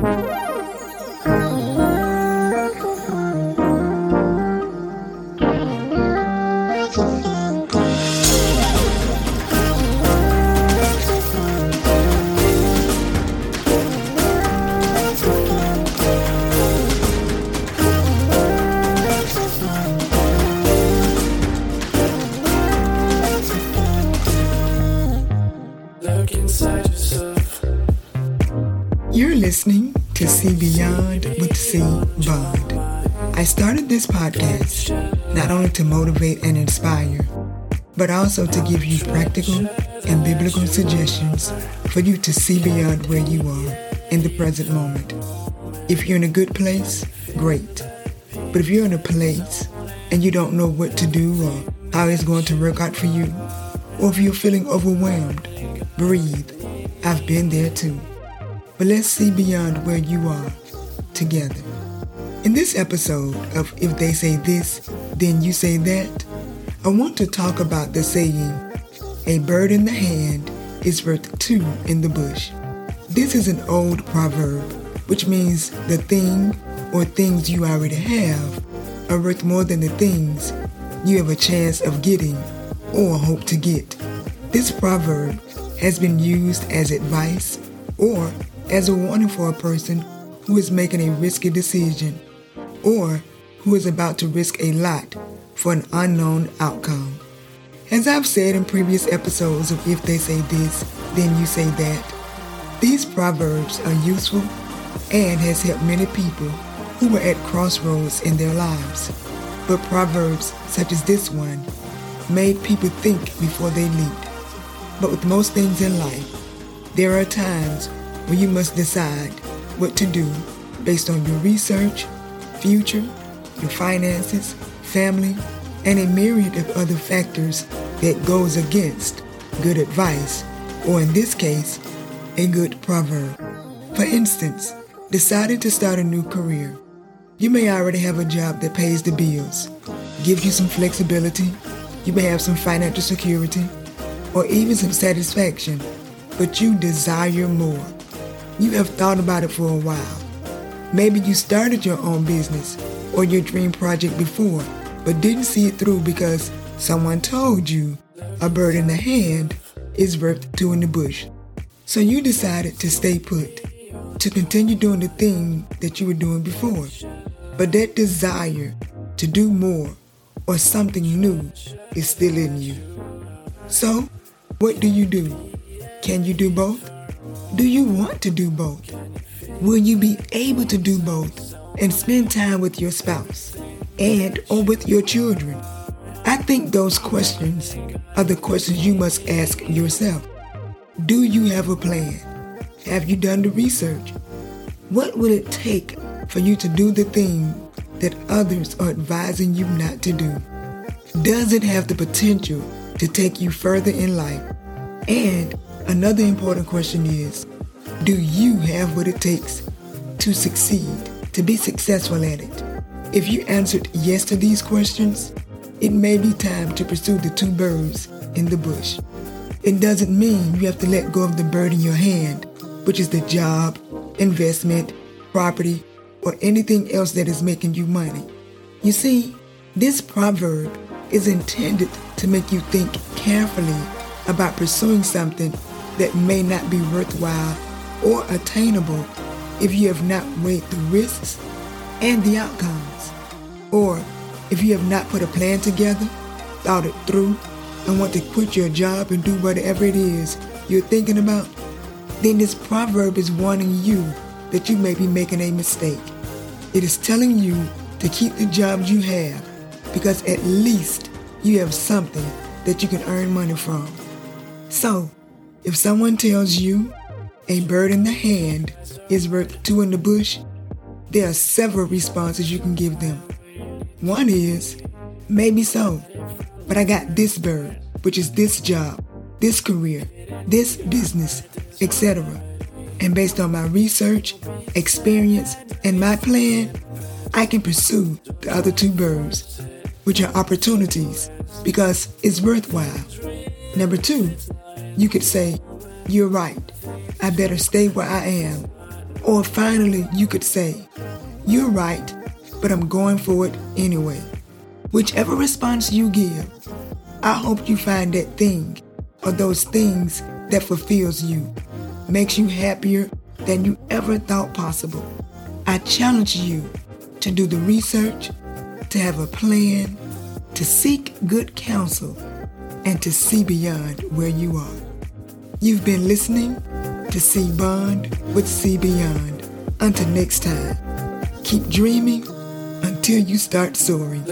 You're listening to See Beyond with C. Bond. I started this podcast not only to motivate and inspire, but also to give you practical and biblical suggestions for you to see beyond where you are in the present moment. If you're in a good place, great. But if you're in a place and you don't know what to do or how it's going to work out for you, or if you're feeling overwhelmed, breathe. I've been there too. But let's see beyond where you are together. In this episode of If They Say This, Then You Say That, I want to talk about the saying, A bird in the hand is worth two in the bush. This is an old proverb, which means the thing or things you already have are worth more than the things you have a chance of getting or hope to get. This proverb has been used as advice or as a warning for a person who is making a risky decision or who is about to risk a lot for an unknown outcome. As I've said in previous episodes of If They Say This, Then You Say That, these proverbs are useful and has helped many people who were at crossroads in their lives. But proverbs such as this one made people think before they leaped. But with most things in life, there are times when you must decide what to do based on your research, future, your finances, family, and a myriad of other factors that goes against good advice, or in this case, a good proverb. For instance, deciding to start a new career. You may already have a job that pays the bills, gives you some flexibility, you may have some financial security, or even some satisfaction, but you desire more. You have thought about it for a while. Maybe you started your own business or your dream project before, but didn't see it through because someone told you a bird in the hand is worth two in the bush. So you decided to stay put, to continue doing the thing that you were doing before. But that desire to do more or something new is still in you. So, what do you do? Can you do both? Do you want to do both? Will you be able to do both and spend time with your spouse and or with your children? I think those questions are the questions you must ask yourself. Do you have a plan? Have you done the research? What will it take for you to do the thing that others are advising you not to do? Does it have the potential to take you further in life? And Another important question is Do you have what it takes to succeed, to be successful at it? If you answered yes to these questions, it may be time to pursue the two birds in the bush. It doesn't mean you have to let go of the bird in your hand, which is the job, investment, property, or anything else that is making you money. You see, this proverb is intended to make you think carefully about pursuing something that may not be worthwhile or attainable if you have not weighed the risks and the outcomes. Or if you have not put a plan together, thought it through, and want to quit your job and do whatever it is you're thinking about, then this proverb is warning you that you may be making a mistake. It is telling you to keep the jobs you have because at least you have something that you can earn money from. So, if someone tells you a bird in the hand is worth two in the bush, there are several responses you can give them. One is, maybe so, but I got this bird, which is this job, this career, this business, etc. And based on my research, experience, and my plan, I can pursue the other two birds, which are opportunities, because it's worthwhile. Number two, you could say, You're right. I better stay where I am. Or finally, you could say, You're right, but I'm going for it anyway. Whichever response you give, I hope you find that thing or those things that fulfills you, makes you happier than you ever thought possible. I challenge you to do the research, to have a plan, to seek good counsel, and to see beyond where you are. You've been listening to C. Bond with See Beyond. Until next time, keep dreaming until you start soaring.